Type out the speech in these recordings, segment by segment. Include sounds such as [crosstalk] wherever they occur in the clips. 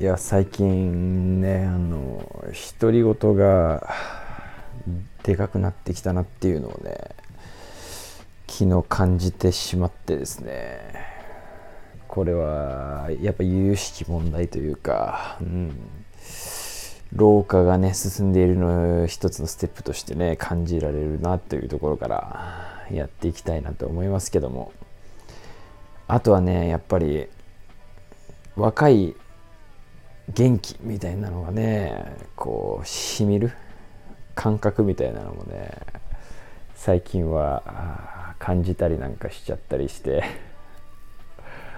いや最近ねあの独り言がでかくなってきたなっていうのをね昨日感じてしまってですね。これはやっぱ有識問題というか、うん、老化がね進んでいるの一つのステップとしてね感じられるなというところからやっていきたいなと思いますけども。あとはねやっぱり若い元気みたいなのがねこうしみる感覚みたいなのもね最近は感じたりなんかしちゃったりして。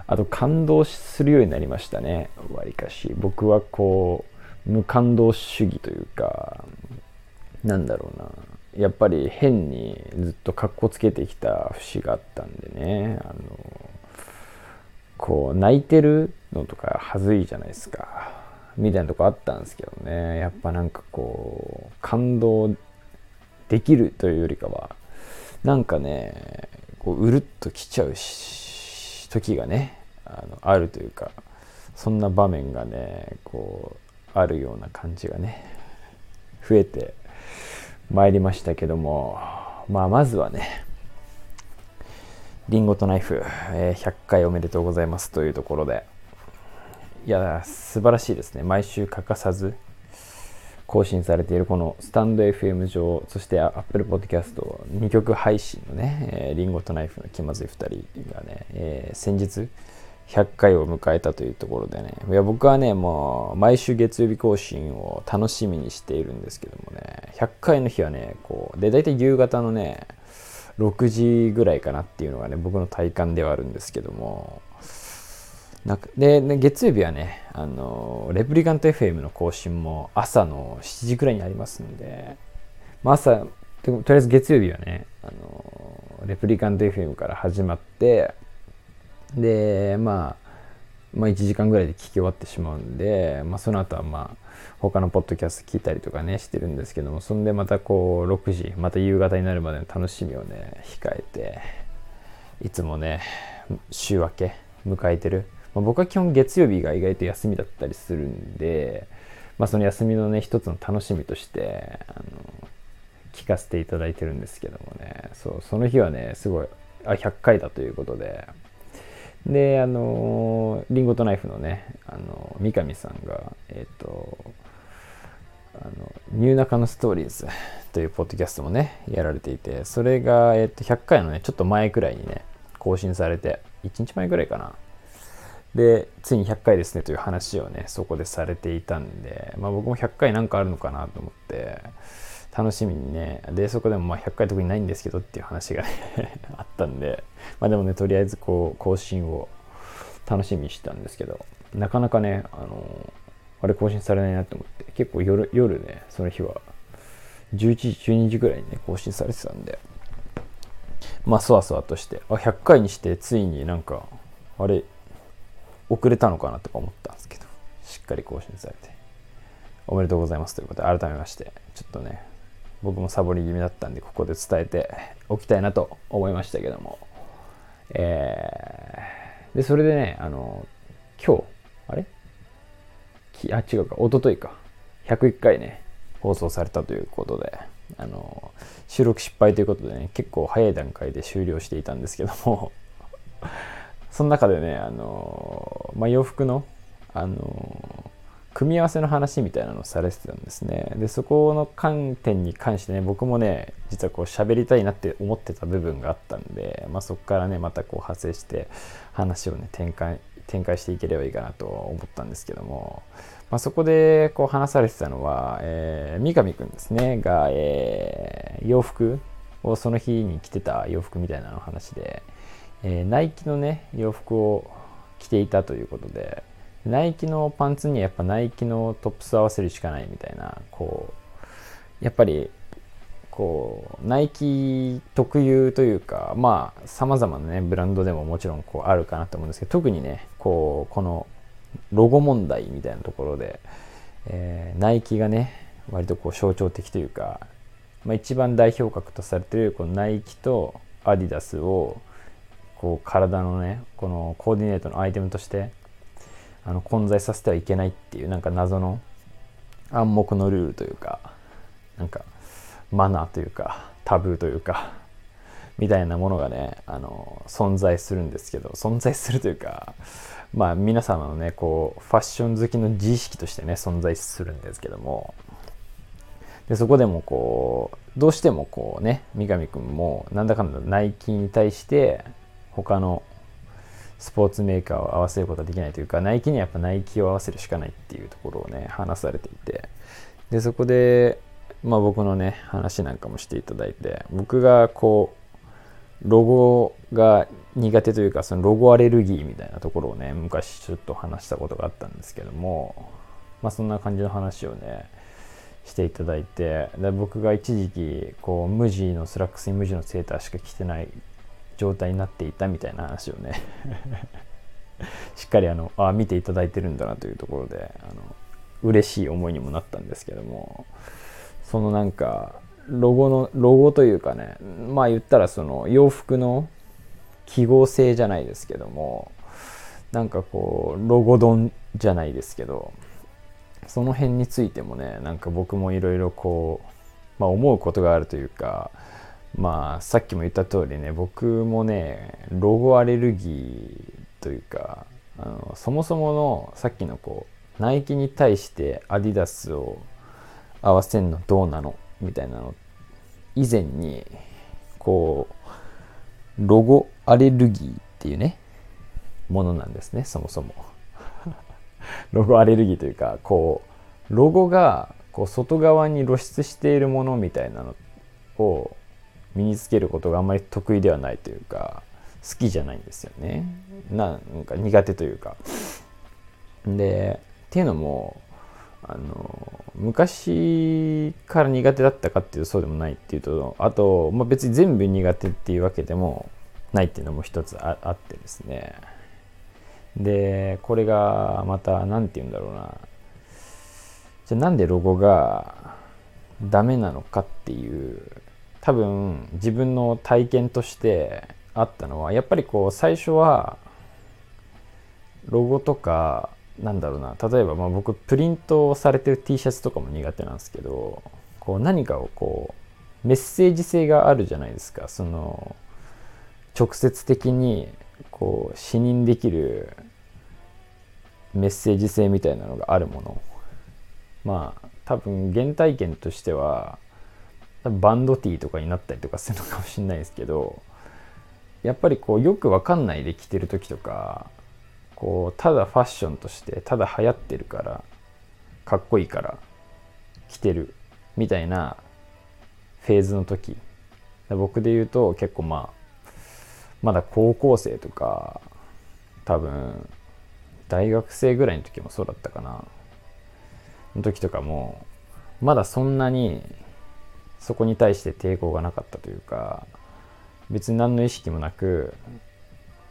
あと感動するようになりましたねわりかし。僕はこう無感動主義というかなんだろうな。やっぱり変にずっとかっこつけてきた節があったんでねあのこう泣いてるのとかはずいじゃないですか。みたいなとこあったんですけどね。やっぱなんかこう感動できるというよりかはなんかねこううるっときちゃうし時がねあのあるというかそんな場面がねこうあるような感じがね増えてまいりましたけどもまあまずはねリンゴとナイフ、え、100回おめでとうございますというところでいや、素晴らしいですね。毎週欠かさず更新されているこのスタンド FM 上、そして Apple Podcast 2曲配信のね、えー、リンゴとナイフの気まずい2人がね、えー、先日100回を迎えたというところでね、いや僕はね、もう毎週月曜日更新を楽しみにしているんですけどもね、100回の日はね、こう、で、大体夕方のね、6時ぐらいかなっていうのがね、僕の体感ではあるんですけども、なで、ね、月曜日はね、あの、レプリカント FM の更新も朝の7時くらいにありますんで、まあ、朝、とりあえず月曜日はね、あの、レプリカント FM から始まって、で、まあ、まあ、1時間ぐらいで聞き終わってしまうんで、まあ、その後はまあ、他のポッドキャスト聞いたりとかね、してるんですけども、そんでまたこう、6時、また夕方になるまでの楽しみをね、控えて、いつもね、週明け迎えてるまあ、僕は基本月曜日が意外と休みだったりするんで、まあ、その休みのね一つの楽しみとしてあの聞かせていただいてるんですけどもね。そうその日はねすごいあ100回だということで。であのリンゴとナイフのねあの三上さんがえっ、ー、とあのニューナカのストーリーズというポッドキャストもねやられていてそれが、えー、と100回のねちょっと前くらいにね更新されて1日前くらいかな。で、ついに100回ですねという話をね、そこでされていたんで、まあ僕も100回なんかあるのかなと思って、楽しみにね、で、そこでもまあ100回特にないんですけどっていう話がね [laughs] あったんで、まあでもね、とりあえずこう、更新を楽しみにしてたんですけど、なかなかね、あの、あれ更新されないなと思って、結構夜、夜ね、その日は、11時、12時ぐらいにね、更新されてたんで、まあ、そわそわとして、あ、100回にして、ついになんか、あれ、遅れたのかなとか思ったんですけど、しっかり更新されて、おめでとうございますということで、改めまして、ちょっとね、僕もサボり気味だったんで、ここで伝えておきたいなと思いましたけども、えー、で、それでね、あの、今日、あれ？あ、違うか、一昨日か、101回ね、放送されたということで、あの、収録失敗ということでね、結構早い段階で終了していたんですけども。その中でね、あのまあ、洋服の、あの組み合わせの話みたいなのをされてたんですね。で、そこの観点に関してね、僕もね、実はこう喋りたいなって思ってた部分があったんで、まあ、そこからね、またこう派生して話をね、展開、展開していければいいかなと思ったんですけども、まあ、そこでこう話されてたのは、えー、三上くんですね、が、えー、洋服をその日に着てた洋服みたいなの話で、えー、ナイキのね洋服を着ていたということでナイキのパンツにはやっぱナイキのトップス合わせるしかないみたいなこうやっぱりこうナイキ特有というかまあさまざまなねブランドでももちろんこうあるかなと思うんですけど特にねこうこのロゴ問題みたいなところで、えー、ナイキがね割とこう象徴的というか、まあ、一番代表格とされてるこのナイキとアディダスをこう体のねこのコーディネートのアイテムとしてあの混在させてはいけないっていうなんか謎の暗黙のルールというかなんかマナーというかタブーというかみたいなものがねあの存在するんですけど存在するというかまあ皆様のねこうファッション好きの自意識としてね存在するんですけどもでそこでもこうどうしてもこうね三上君もなんだかんだナイキに対して他のスポーツメーカーを合わせることはできないというかナイキにはやっぱナイキを合わせるしかないっていうところをね話されていて。でそこでまあ僕のね話なんかもしていただいて僕がこうロゴが苦手というかそのロゴアレルギーみたいなところをね昔ちょっと話したことがあったんですけどもまあそんな感じの話をねしていただいてで僕が一時期こう無地のスラックスに無地のセーターしか着てない状態になっていたみたいな話をね。[laughs] しっかりあのあ見ていただいてるんだなというところであの嬉しい思いにもなったんですけども。そのなんかロゴのロゴというかねまあ言ったらその洋服の記号性じゃないですけどもなんかこうロゴ丼じゃないですけどその辺についてもねなんか僕もいろいろこう、まあ、思うことがあるというかまあさっきも言った通りね僕もねロゴアレルギーというかあのそもそものさっきのこうナイキに対してアディダスを合わせんのどうなの？みたいなの以前にこうロゴアレルギーっていうねものなんですねそもそも。[laughs] ロゴアレルギーというかこうロゴがこう外側に露出しているものみたいなのを身につけることがあんまり得意ではないというか好きじゃないんですよね。なんか苦手というか。でっていうのもあの昔から苦手だったかっていうとそうでもないっていうとあと、まあ、別に全部苦手っていうわけでもないっていうのも一つあってですね。でこれがまた何て言うんだろうな。じゃあなんでロゴがダメなのかっていう多分自分の体験としてあったのはやっぱりこう最初はロゴとかなんだろうな例えばまあ僕プリントされてる T シャツとかも苦手なんですけどこう何かをこうメッセージ性があるじゃないですか。その直接的にこう視認できるメッセージ性みたいなのがあるもの。まあ多分原体験としてはバンドティーとかになったりとかするのかもしれないですけどやっぱりこうよくわかんないで着てる時とかこうただファッションとしてただ流行ってるからかっこいいから着てるみたいなフェーズの時。僕で言うと結構まあまだ高校生とか多分大学生ぐらいの時もそうだったかな。の時とかもまだそんなにそこに対して抵抗がなかったというか別に何の意識もなく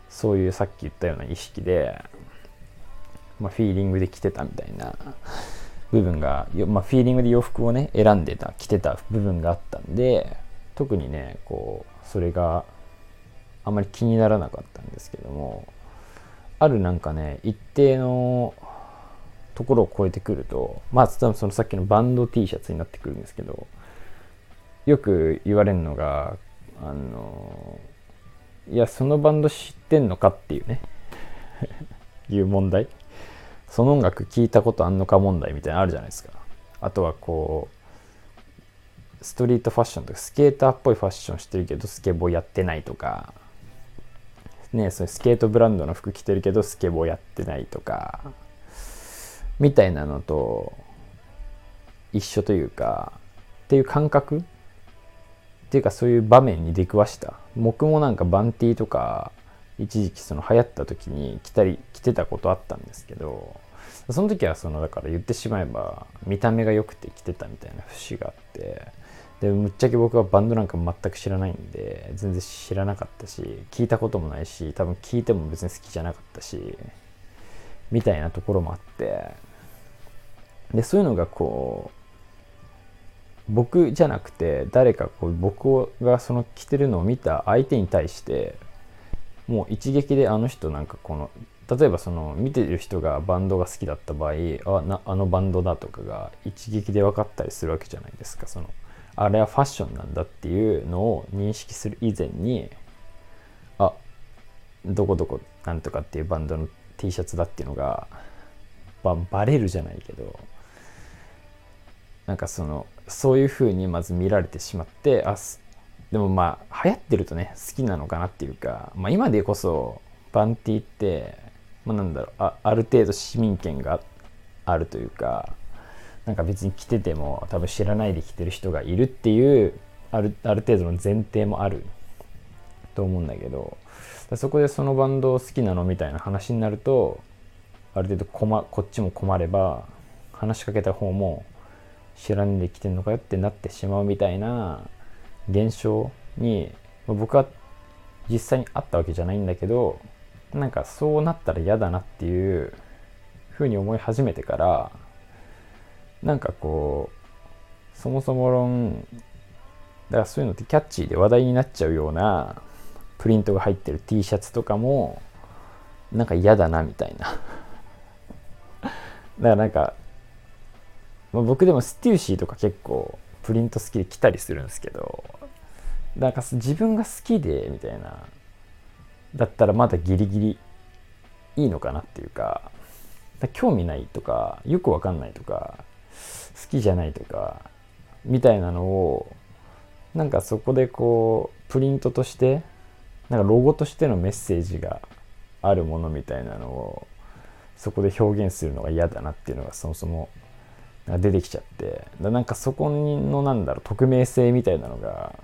そういうさっき言ったような意識で、まあ、フィーリングで着てたみたいな部分が、まあ、フィーリングで洋服をね選んでた着てた部分があったんで特にねこうそれがあまり気にならなかったんですけどもあるなんかね一定のところを超えてくるとまあそのさっきのバンド T シャツになってくるんですけどよく言われるのがあのいやそのバンド知ってんのかっていうね。[laughs] いう問題。その音楽聞いたことあんのか問題みたいなのあるじゃないですか。あとはこうストリートファッションとかスケーターっぽいファッションしてるけどスケボーやってないとか。ねそスケートブランドの服着てるけどスケボーやってないとか。みたいなのと一緒というかっていう感覚っていうかそういう場面に出くわした。僕もなんかバンティーとか一時期その流行った時に着たり着てたことあったんですけどその時はそのだから言ってしまえば見た目が良くて着てたみたいな節があってでむっちゃけ僕はバンドなんか全く知らないんで全然知らなかったし聞いたこともないし多分聞いても別に好きじゃなかったしみたいなところもあって。でそういうのがこう僕じゃなくて誰かこう僕がその着てるのを見た相手に対してもう一撃であの人なんかこの例えばその見てる人がバンドが好きだった場合あなあのバンドだとかが一撃で分かったりするわけじゃないですか。そのあれはファッションなんだっていうのを認識する以前にあどこどこなんとかっていうバンドの T シャツだっていうのがババレるじゃないけどなんかそのそういう風にまず見られてしまってあでもまあ流行ってるとね好きなのかなっていうか、まあ、今でこそバンティって、まあ、なんだろうあある程度市民権があるというかなんか別に着てても多分知らないで着てる人がいるっていうあるある程度の前提もあると思うんだけどそこでそのバンド好きなのみたいな話になるとある程度困こっちも困れば話しかけた方も知らんで来てんのかよってなってしまうみたいな現象にまあ僕は実際にあったわけじゃないんだけどなんかそうなったら嫌だなっていうふうに思い始めてからなんかこうそもそも論だからそういうのってキャッチーで話題になっちゃうようなプリントが入ってる T シャツとかもなんか嫌だなみたいな。[laughs] だからなんか、まあ、僕でもステューシーとか結構プリント好きで着たりするんですけどなんか自分が好きでみたいなだったらまだギリギリいいのかなっていうか興味ないとかよくわかんないとか好きじゃないとかみたいなのをなんかそこでこうプリントとしてなんかロゴとしてのメッセージがあるものみたいなのをそこで表現するのが嫌だなっていうのがそもそもが出てきちゃってなんかそこのなんだろう匿名性みたいなのが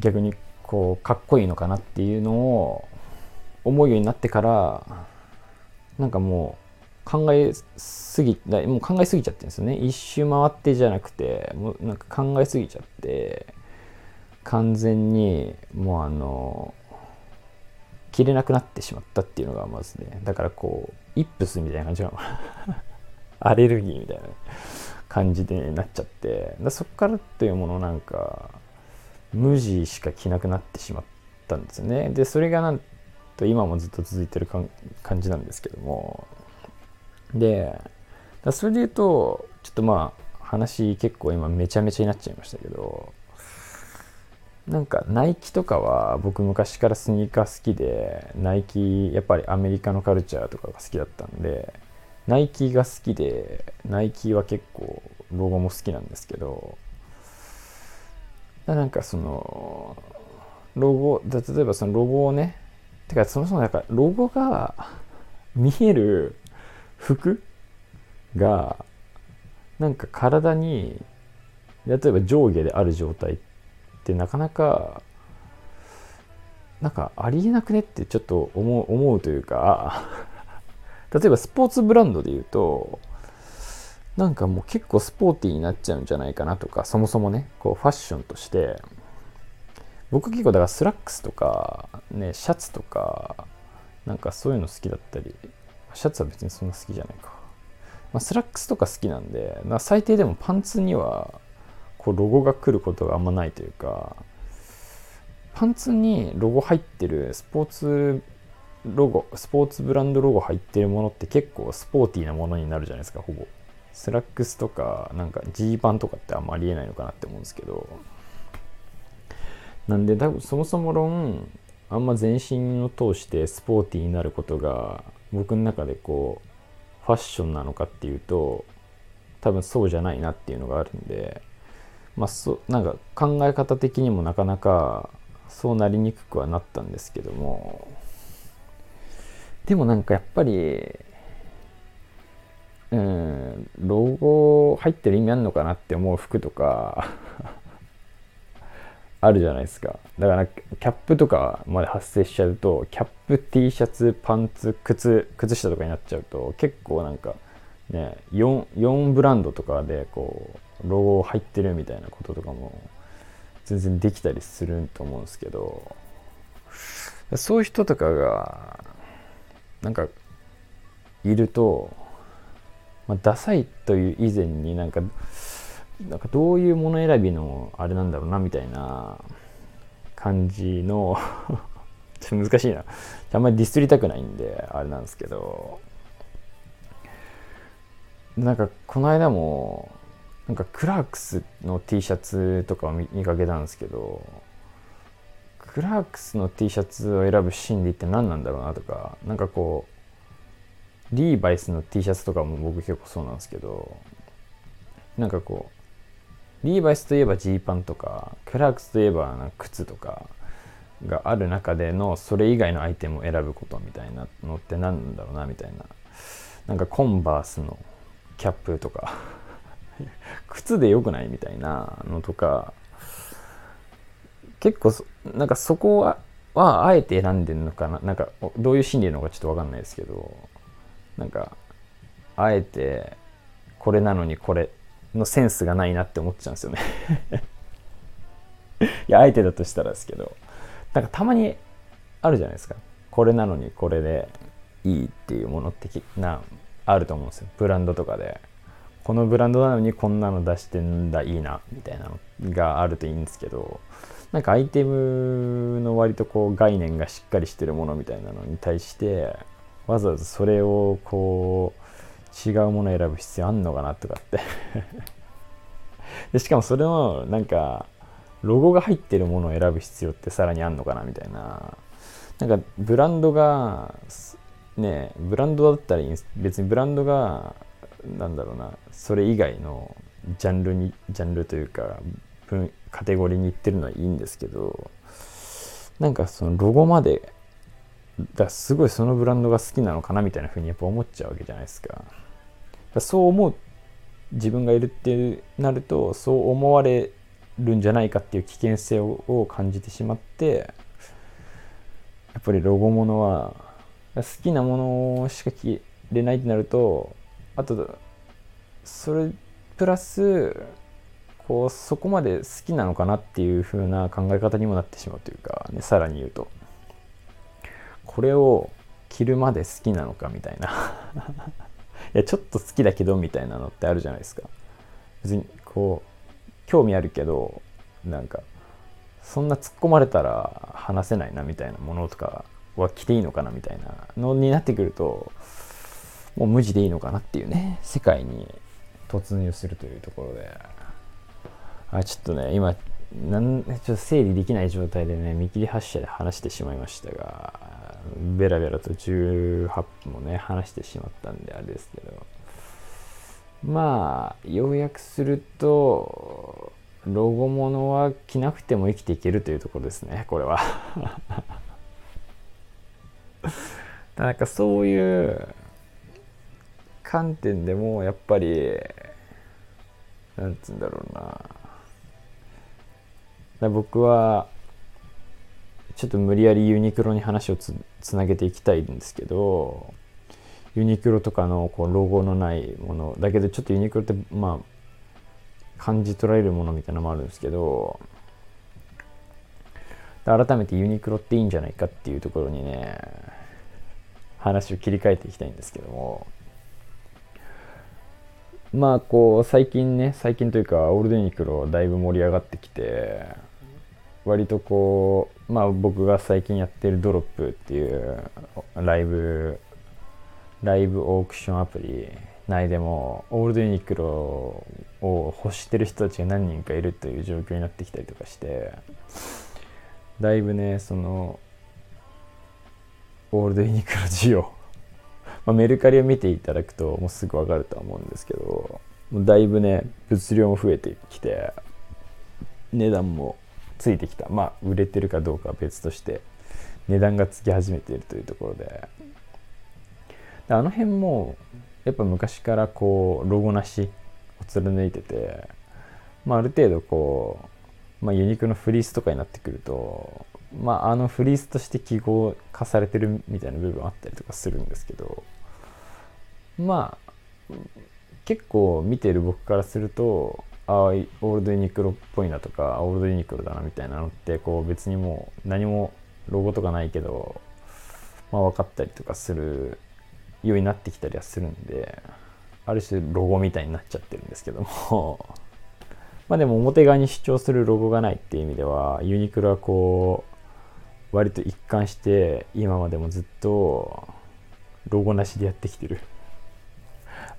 逆にこうかっこいいのかなっていうのを思うようになってからなんかもう考えすぎもう考えすぎちゃってるんですよね。一周回ってじゃなくてもうなんか考えすぎちゃって完全にもうあの切れなくなってしまったっていうのがまずね。だからこうイップスみたいな感じなのかな。アレルギーみたいな感じでなっちゃってだそっからというものなんか無地しか着なくなってしまったんですよね。でそれがなんと今もずっと続いてる感じなんですけども。でそれで言うとちょっとまあ話結構今めちゃめちゃになっちゃいましたけどなんかナイキとかは僕昔からスニーカー好きでナイキやっぱりアメリカのカルチャーとかが好きだったんでナイキが好きでナイキは結構ロゴも好きなんですけどなんかそのロゴ例えばそのロゴをねてかそもそもなんかロゴが見える服がなんか体に例えば上下である状態ってなかなかなんかありえなくねってちょっと思う思うというか例えばスポーツブランドで言うとなんかもう結構スポーティーになっちゃうんじゃないかなとかそもそもねこうファッションとして僕結構だからスラックスとかねシャツとかなんかそういうの好きだったりシャツは別にそんな好きじゃないか、まあ、スラックスとか好きなんで最低でもパンツにはこうロゴが来ることがあんまないというかパンツにロゴ入ってるスポーツロゴスポーツブランドロゴ入ってるものって結構スポーティーなものになるじゃないですかほぼ。スラックスとかなんかジーパンとかってあんまりえないのかなって思うんですけど。なんで多分そもそも論あんま全身を通してスポーティーになることが僕の中でこうファッションなのかっていうと多分そうじゃないなっていうのがあるんでまあそなんか考え方的にもなかなかそうなりにくくはなったんですけども。でもなんかやっぱりうん、ロゴ入ってる意味あるのかなって思う服とか [laughs] あるじゃないですか。だから、キャップとかまで発生しちゃうと、キャップ、T シャツ、パンツ、靴、靴下とかになっちゃうと、結構なんか、ね、4, 4ブランドとかで、こう、ロゴ入ってるみたいなこととかも、全然できたりすると思うんですけど、そういう人とかが、なんか、いると、まあ、ダサいという以前になんかなんかどういうもの選びのあれなんだろうなみたいな感じの [laughs] ちょっと難しいな。あんまりディスりたくないんであれなんですけど。なんかこの間もなんかクラークスの T シャツとかを見かけたんですけどクラークスの T シャツを選ぶ心理って何なんだろうなとかなんかこうリーバイスの T シャツとかも僕結構そうなんですけどなんかこうリーバイスといえばジーパンとかクラークスといえば靴とかがある中でのそれ以外のアイテムを選ぶことみたいなのって何なんだろうなみたいな。なんかコンバースのキャップとか靴でよくないみたいなのとか結構なんかそこははあえて選んでるのかな？なんかどういう心理なのかちょっと分かんないですけど。なんかあえてこれなのにこれのセンスがないなって思っちゃうんですよね。[laughs] いやあえてだとしたらですけど。なんかたまにあるじゃないですか。これなのにこれでいいっていうものってなあると思うんですよ。ブランドとかで。このブランドなのにこんなの出してんだいいなみたいなのがあるといいんですけど。なんかアイテムの割とこう概念がしっかりしてるものみたいなのに対してわざわざそれをこう違うものを選ぶ必要あんのかなとかって。[laughs] でしかもそれのなんかロゴが入ってるものを選ぶ必要ってさらにあんのかなみたいな。なんかブランドがねブランドだったらいいんです別にブランドがなんだろうなそれ以外のジャンルにジャンルというかカテゴリーに行ってるのはいいんですけどなんかそのロゴまでだすごいそのブランドが好きなのかなみたいなふうにやっぱ思っちゃうわけじゃないですか。そう思う自分がいるってなるとそう思われるんじゃないかっていう危険性を感じてしまってやっぱりロゴものは好きなものしか着れないってなるとあとそれプラスこうそこまで好きなのかなっていう風な考え方にもなってしまうというか、ね、さらに言うと。これを着るまで好きなのかみたいな。[laughs] いやちょっと好きだけどみたいなのってあるじゃないですか。別にこう興味あるけどなんかそんな突っ込まれたら話せないなみたいなものとかは着ていいのかなみたいなのになってくるともう無地でいいのかなっていうね世界に突入するというところで。あちょっとね今なんちょっと整理できない状態でね見切り発車で話してしまいましたがベラベラと18分もね話してしまったんであれですけど。まあ要約するとロゴものは着なくても生きていけるというところですねこれは。[laughs] なんかそういう観点でもやっぱりなんつうんだろうな。僕はちょっと無理やりユニクロに話をつなげていきたいんですけどユニクロとかのこうロゴのないものだけどちょっとユニクロってまあ感じ取られるものみたいなのもあるんですけど改めてユニクロっていいんじゃないかっていうところにね話を切り替えていきたいんですけども。まあこう最近ね最近というかオールドユニクロだいぶ盛り上がってきて割とこうまあ僕が最近やってるドロップっていうライブライブオークションアプリ内でもオールドユニクロを欲してる人たちが何人かいるという状況になってきたりとかしてだいぶねそのオールドユニクロ需要 [laughs] まあ、メルカリを見ていただくともうすぐ分かるとは思うんですけどだいぶね物量も増えてきて値段もついてきた。まあ売れてるかどうかは別として値段がつき始めているというところで。であの辺もやっぱ昔からこうロゴなしを貫いてて、まあ、ある程度こう、まあ、ユニークのフリースとかになってくるとまあ、あのフリースとして記号化されてるみたいな部分あったりとかするんですけどまあ結構見てる僕からするとああオールドユニクロっぽいなとかオールドユニクロだなみたいなのってこう別にもう何もロゴとかないけど、まあ、分かったりとかするようになってきたりはするんである種ロゴみたいになっちゃってるんですけども。[laughs] まあでも表側に主張するロゴがないっていう意味ではユニクロはこう割と一貫して今までもずっとロゴなしでやってきてる。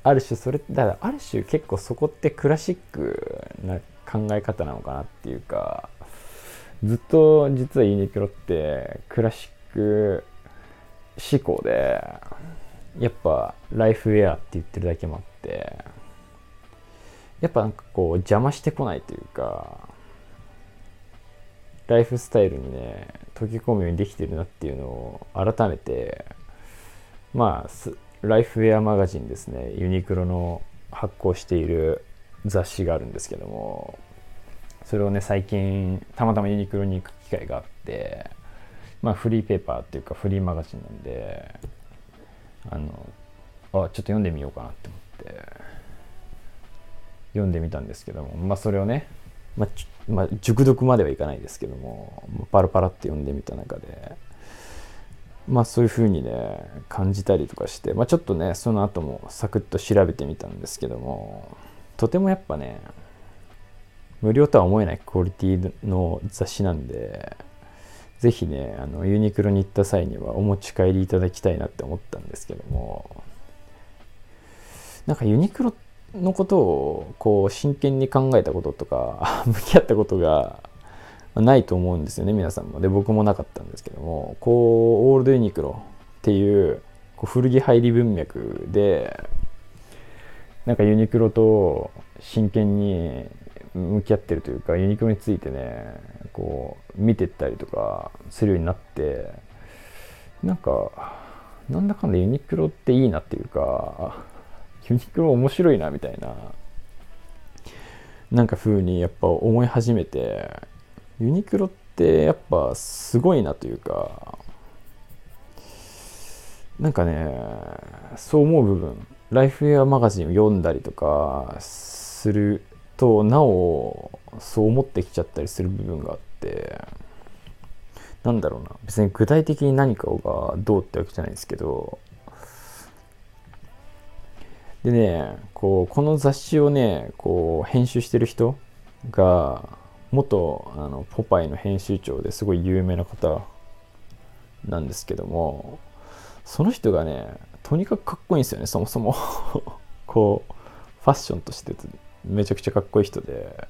ある種それだからある種結構そこってクラシックな考え方なのかなっていうかずっと実はユニクロってクラシック思考でやっぱライフウェアって言ってるだけもあってやっぱなんかこう邪魔してこないというかライフスタイルにね溶け込むようにできてるなっていうのを改めてまあライフウェアマガジンですね。ユニクロの発行している雑誌があるんですけどもそれをね最近たまたまユニクロに行く機会があってまあフリーペーパーっていうかフリーマガジンなんであのあちょっと読んでみようかなって思って読んでみたんですけどもまあそれをねまあ、まあ、熟読まではいかないですけどもパラパラって読んでみた中でまあそういうふうにね感じたりとかして、まあ、ちょっとねその後もサクッと調べてみたんですけどもとてもやっぱね無料とは思えないクオリティの雑誌なんでぜひねあのユニクロに行った際にはお持ち帰りいただきたいなって思ったんですけどもなんかユニクロのことをこう真剣に考えたこととか [laughs] 向き合ったことがないと思うんですよね皆さんも。で僕もなかったんですけどもこうオールドユニクロっていうこう古着入り文脈でなんかユニクロと真剣に向き合ってるというかユニクロについてねこう見てったりとかするようになってなんかなんだかんだユニクロっていいなっていうかユニクロ面白いなみたいななんか風にやっぱ思い始めてユニクロってやっぱすごいなというかなんかねそう思う部分ライフウェアマガジンを読んだりとかするとなおそう思ってきちゃったりする部分があってなんだろうな。別に具体的に何かがどうってわけじゃないんですけどでねこうこの雑誌をねこう編集してる人が元あのポパイの編集長ですごい有名な方なんですけどもその人がねとにかくかっこいいんですよねそもそも。[laughs] こうファッションとしてめちゃくちゃかっこいい人で。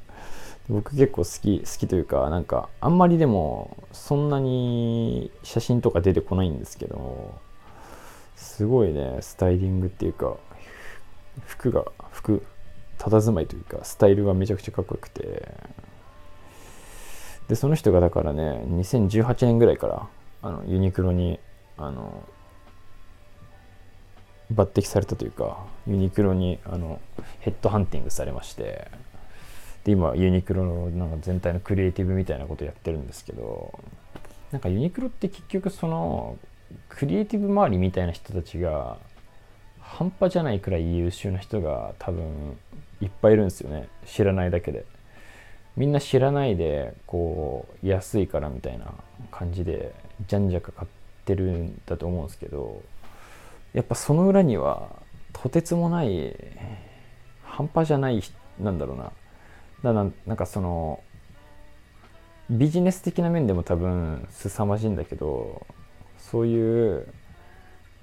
僕結構好き好きというかなんかあんまりでもそんなに写真とか出てこないんですけどすごいねスタイリングっていうか服が服佇まいというかスタイルがめちゃくちゃかっこよくて。でその人がだからね2018年ぐらいからあのユニクロにあの抜擢されたというかユニクロにあのヘッドハンティングされましてで今ユニクロのなんか全体のクリエイティブみたいなことやってるんですけどなんかユニクロって結局そのクリエイティブ周りみたいな人たちが半端じゃないくらい優秀な人が多分いっぱいいるんですよね。知らないだけで。みんな知らないでこう安いからみたいな感じでじゃんじゃか買ってるんだと思うんですけどやっぱその裏にはとてつもない半端じゃないなんだろうな。だからなんかそのビジネス的な面でも多分凄まじいんだけどそういう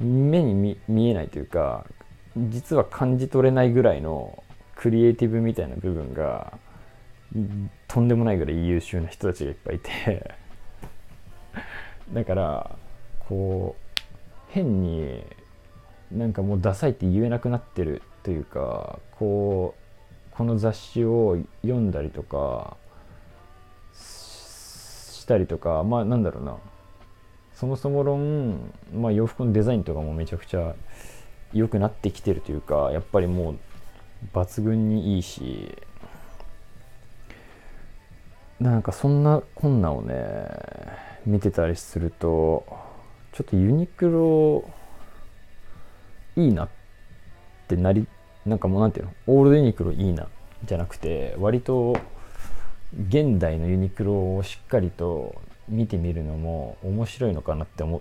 目に見えないというか実は感じ取れないぐらいのクリエイティブみたいな部分がとんでもないぐらい優秀な人たちがいっぱいいて。[laughs] だからこう変になんかもうダサいって言えなくなってるというかこうこの雑誌を読んだりとかしたりとかまあなんだろうな。そもそも論、まあ、洋服のデザインとかもめちゃくちゃ良くなってきてるというかやっぱりもう抜群にいいしなんかそんなこんなをね見てたりするとちょっとユニクロいいなってなりなんかもうなんていうの？オールドユニクロいいなじゃなくて割と現代のユニクロをしっかりと見てみるのも面白いのかなって思っ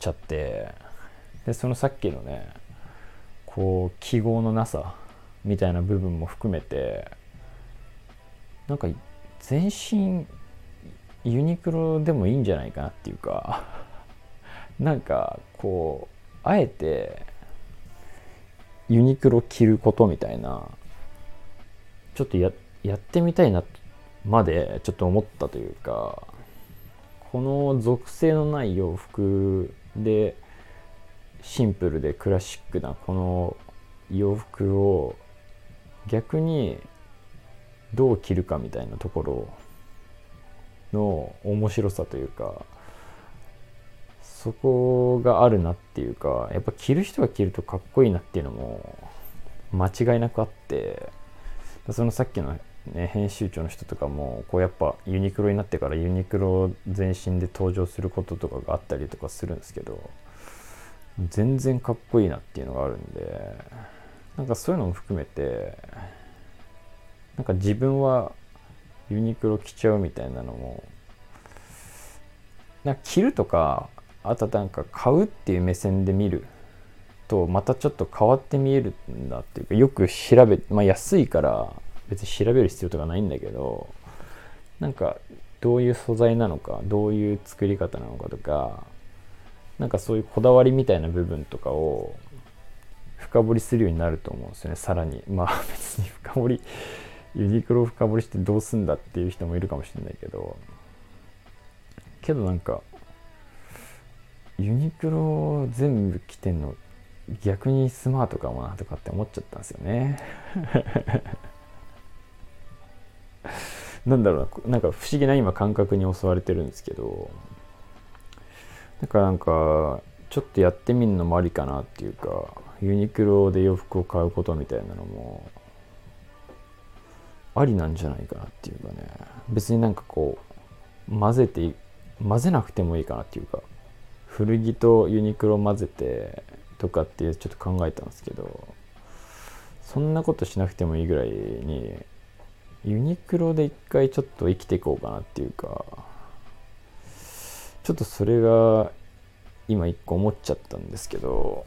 ちゃってでそのさっきのねこう記号のなさみたいな部分も含めてなんか全身ユニクロでもいいんじゃないかなっていうか [laughs] なんかこうあえてユニクロ着ることみたいなちょっとややってみたいなまでちょっと思ったというかこの属性のない洋服でシンプルでクラシックなこの洋服を逆にどう着るかみたいなところの面白さというかそこがあるなっていうかやっぱ着る人が着るとかっこいいなっていうのも間違いなくあってそのさっきの、ね、編集長の人とかもこうやっぱユニクロになってからユニクロ全身で登場することとかがあったりとかするんですけど全然かっこいいなっていうのがあるんでなんかそういうのも含めてなんか自分はユニクロ着ちゃうみたいなのもなんか着るとかあとなんか買うっていう目線で見るとまたちょっと変わって見えるんだっていうかよく調べまあ安いから別に調べる必要とかないんだけどなんかどういう素材なのかどういう作り方なのかとかなんかそういうこだわりみたいな部分とかを深掘りするようになると思うんですよねさらに。まあ別に深掘りユニクロを深掘りしてどうすんだっていう人もいるかもしれないけどけどなんかユニクロ全部着てんの逆にスマートかもなとかって思っちゃったんですよね。[laughs] なんだろうななんか不思議な今感覚に襲われてるんですけどだからなんかちょっとやってみるのもありかなっていうかユニクロで洋服を買うことみたいなのもありなんじゃないかなっていうかね。別になんかこう混ぜて混ぜなくてもいいかなっていうか。古着とユニクロ混ぜてとかっていうちょっと考えたんですけど。そんなことしなくてもいいぐらいにユニクロで一回ちょっと生きていこうかなっていうか。ちょっとそれが今一個思っちゃったんですけど。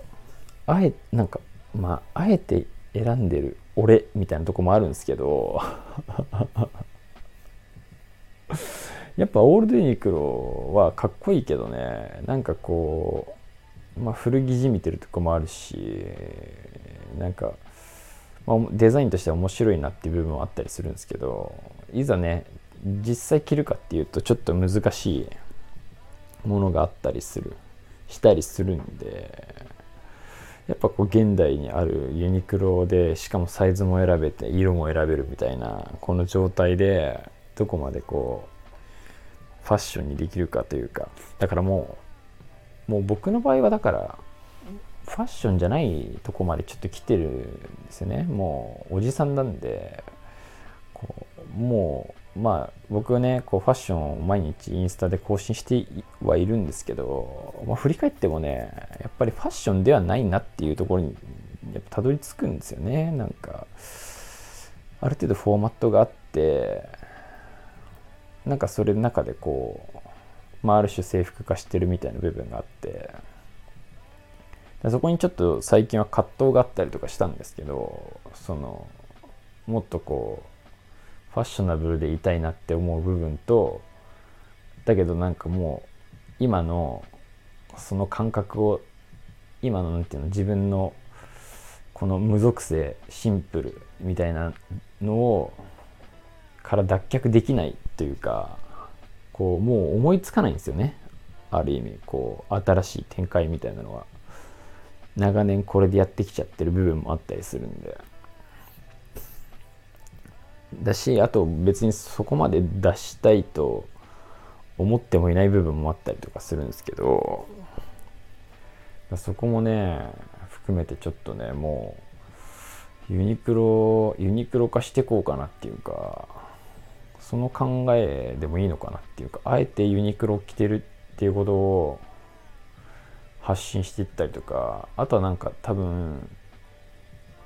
あえなんかまああえて選んでる俺みたいなとこもあるんですけど。[laughs] やっぱオールドユニクロはかっこいいけどね。なんかこう、まあ、古着じみてるとこもあるしなんか、まあ、デザインとしては面白いなっていう部分もあったりするんですけどいざね実際着るかっていうとちょっと難しいものがあったりするしたりするんでやっぱこう現代にあるユニクロでしかもサイズも選べて色も選べるみたいなこの状態でどこまでこうファッションにできるかというかだからもうもう僕の場合はだからファッションじゃないとこまでちょっと来てるんですよね。もうおじさんなんでこうもうまあ僕はねこうファッションを毎日インスタで更新してはいるんですけど、まあ、振り返ってもねやっぱりファッションではないなっていうところにやっぱたどり着くんですよね。なんかある程度フォーマットがあってなんかそれの中でこう、まあ、ある種制服化してるみたいな部分があってそこにちょっと最近は葛藤があったりとかしたんですけどそのもっとこうファッショナブルでいたいなって思う部分とだけどなんかもう今のその感覚を今のなんていうの自分のこの無属性シンプルみたいなのをから脱却できないというかこうもう思いつかないんですよねある意味こう新しい展開みたいなのは長年これでやってきちゃってる部分もあったりするんで。だしあと別にそこまで出したいと思ってもいない部分もあったりとかするんですけどそこもね含めてちょっとねもうユニクロユニクロ化してこうかなっていうかその考えでもいいのかなっていうかあえてユニクロ着てるっていうことを発信していったりとかあとはなんか多分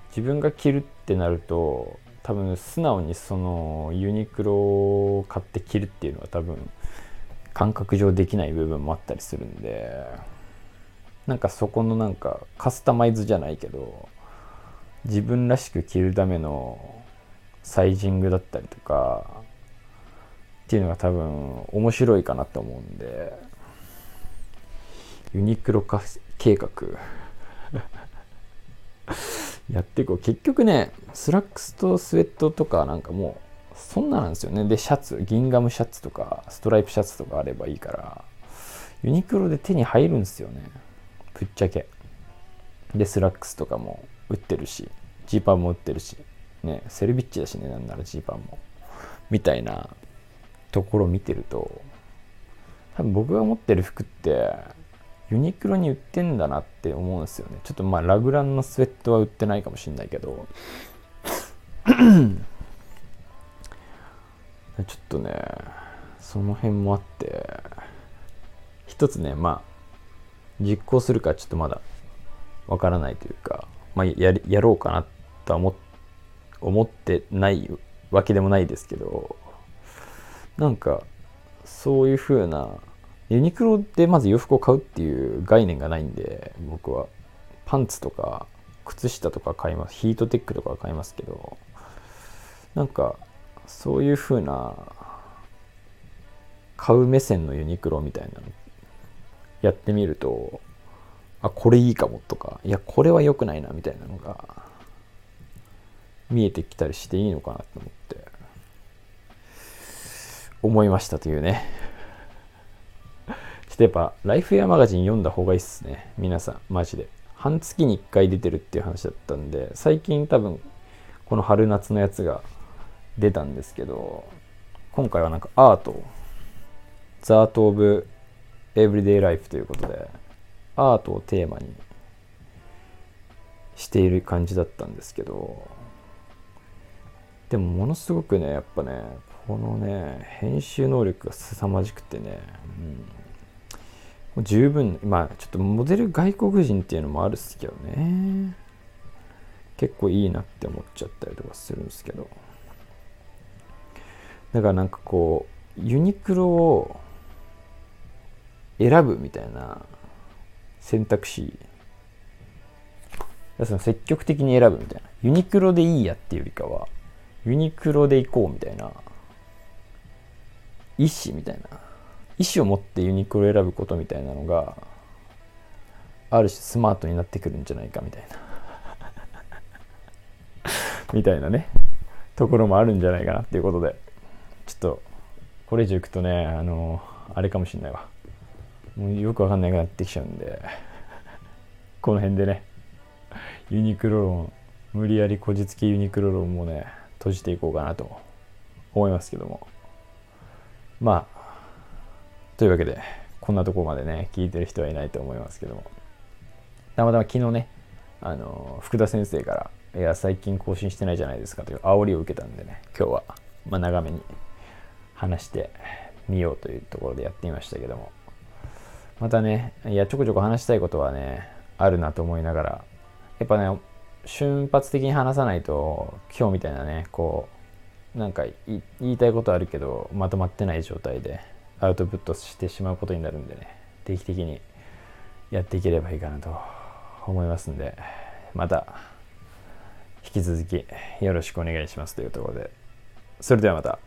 自分が着るってなると多分素直にそのユニクロを買って着るっていうのは多分感覚上できない部分もあったりするんでなんかそこのなんかカスタマイズじゃないけど自分らしく着るためのサイジングだったりとかっていうのが多分面白いかなと思うんでユニクロ化計画。やっていこう結局ねスラックスとスウェットとかなんかもうそんななんですよね。でシャツギンガムシャツとかストライプシャツとかあればいいからユニクロで手に入るんですよね。ぶっちゃけ。でスラックスとかも売ってるしジーパンも売ってるしねセルビッチだしねなんならジーパンも。みたいなところを見てると多分僕が持ってる服ってユニクロに売ってんだなって思うんですよね。ちょっとまあラグランのスウェットは売ってないかもしれないけど。[clears throat] ちょっとねその辺もあって。一つねまあ実行するかちょっとまだわからないというか、まあ、ややろうかなとは思思ってないわけでもないですけどなんかそういう風なユニクロでまず洋服を買うっていう概念がないんで僕は。パンツとか靴下とか買います。ヒートテックとか買いますけど。なんかそういう風な買う目線のユニクロみたいなのやってみるとあこれいいかもとかいやこれは良くないなみたいなのが見えてきたりしていいのかなと思って思いましたというね。とやっぱライフエアマガジン読んだ方がいいっすね。皆さんマジで。半月に1回出てるっていう話だったんで最近多分この春夏のやつが出たんですけど今回はなんかアートザート・オブ・エブリデイ・ライフということでアートをテーマにしている感じだったんですけどでもものすごくねやっぱねこのね編集能力が凄まじくてね、うん、十分まあちょっとモデル外国人っていうのもあるっすけどね。結構いいなって思っちゃったりとかするんですけど。だからなんかこうユニクロを選ぶみたいな選択肢。その積極的に選ぶみたいな。ユニクロでいいやっていうよりかはユニクロで行こうみたいな。意思みたいな。意思を持ってユニクロを選ぶことみたいなのがある種スマートになってくるんじゃないかみたいな。[laughs] みたいなね。ところもあるんじゃないかなっていうことで。ちょっとこれ以上いくとねあのあれかもしんないわ。もうよくわかんなくなってきちゃうんで。この辺でね。ユニクロ論無理やりこじつけユニクロ論もね閉じていこうかなと思いますけども。まあというわけでこんなとこまでね聞いてる人はいないと思いますけども。たまたま昨日ねあの福田先生から「いや最近更新してないじゃないですか」という煽りを受けたんでね今日は、まあ、長めに話してみようというところでやってみましたけども。またねいやちょこちょこ話したいことはねあるなと思いながらやっぱね瞬発的に話さないと今日みたいなねこうなんか言いたいことあるけどまとまってない状態でアウトプットしてしまうことになるんでね。定期的にやっていければいいかなと思いますんで。また引き続きよろしくお願いしますというところで。それではまた。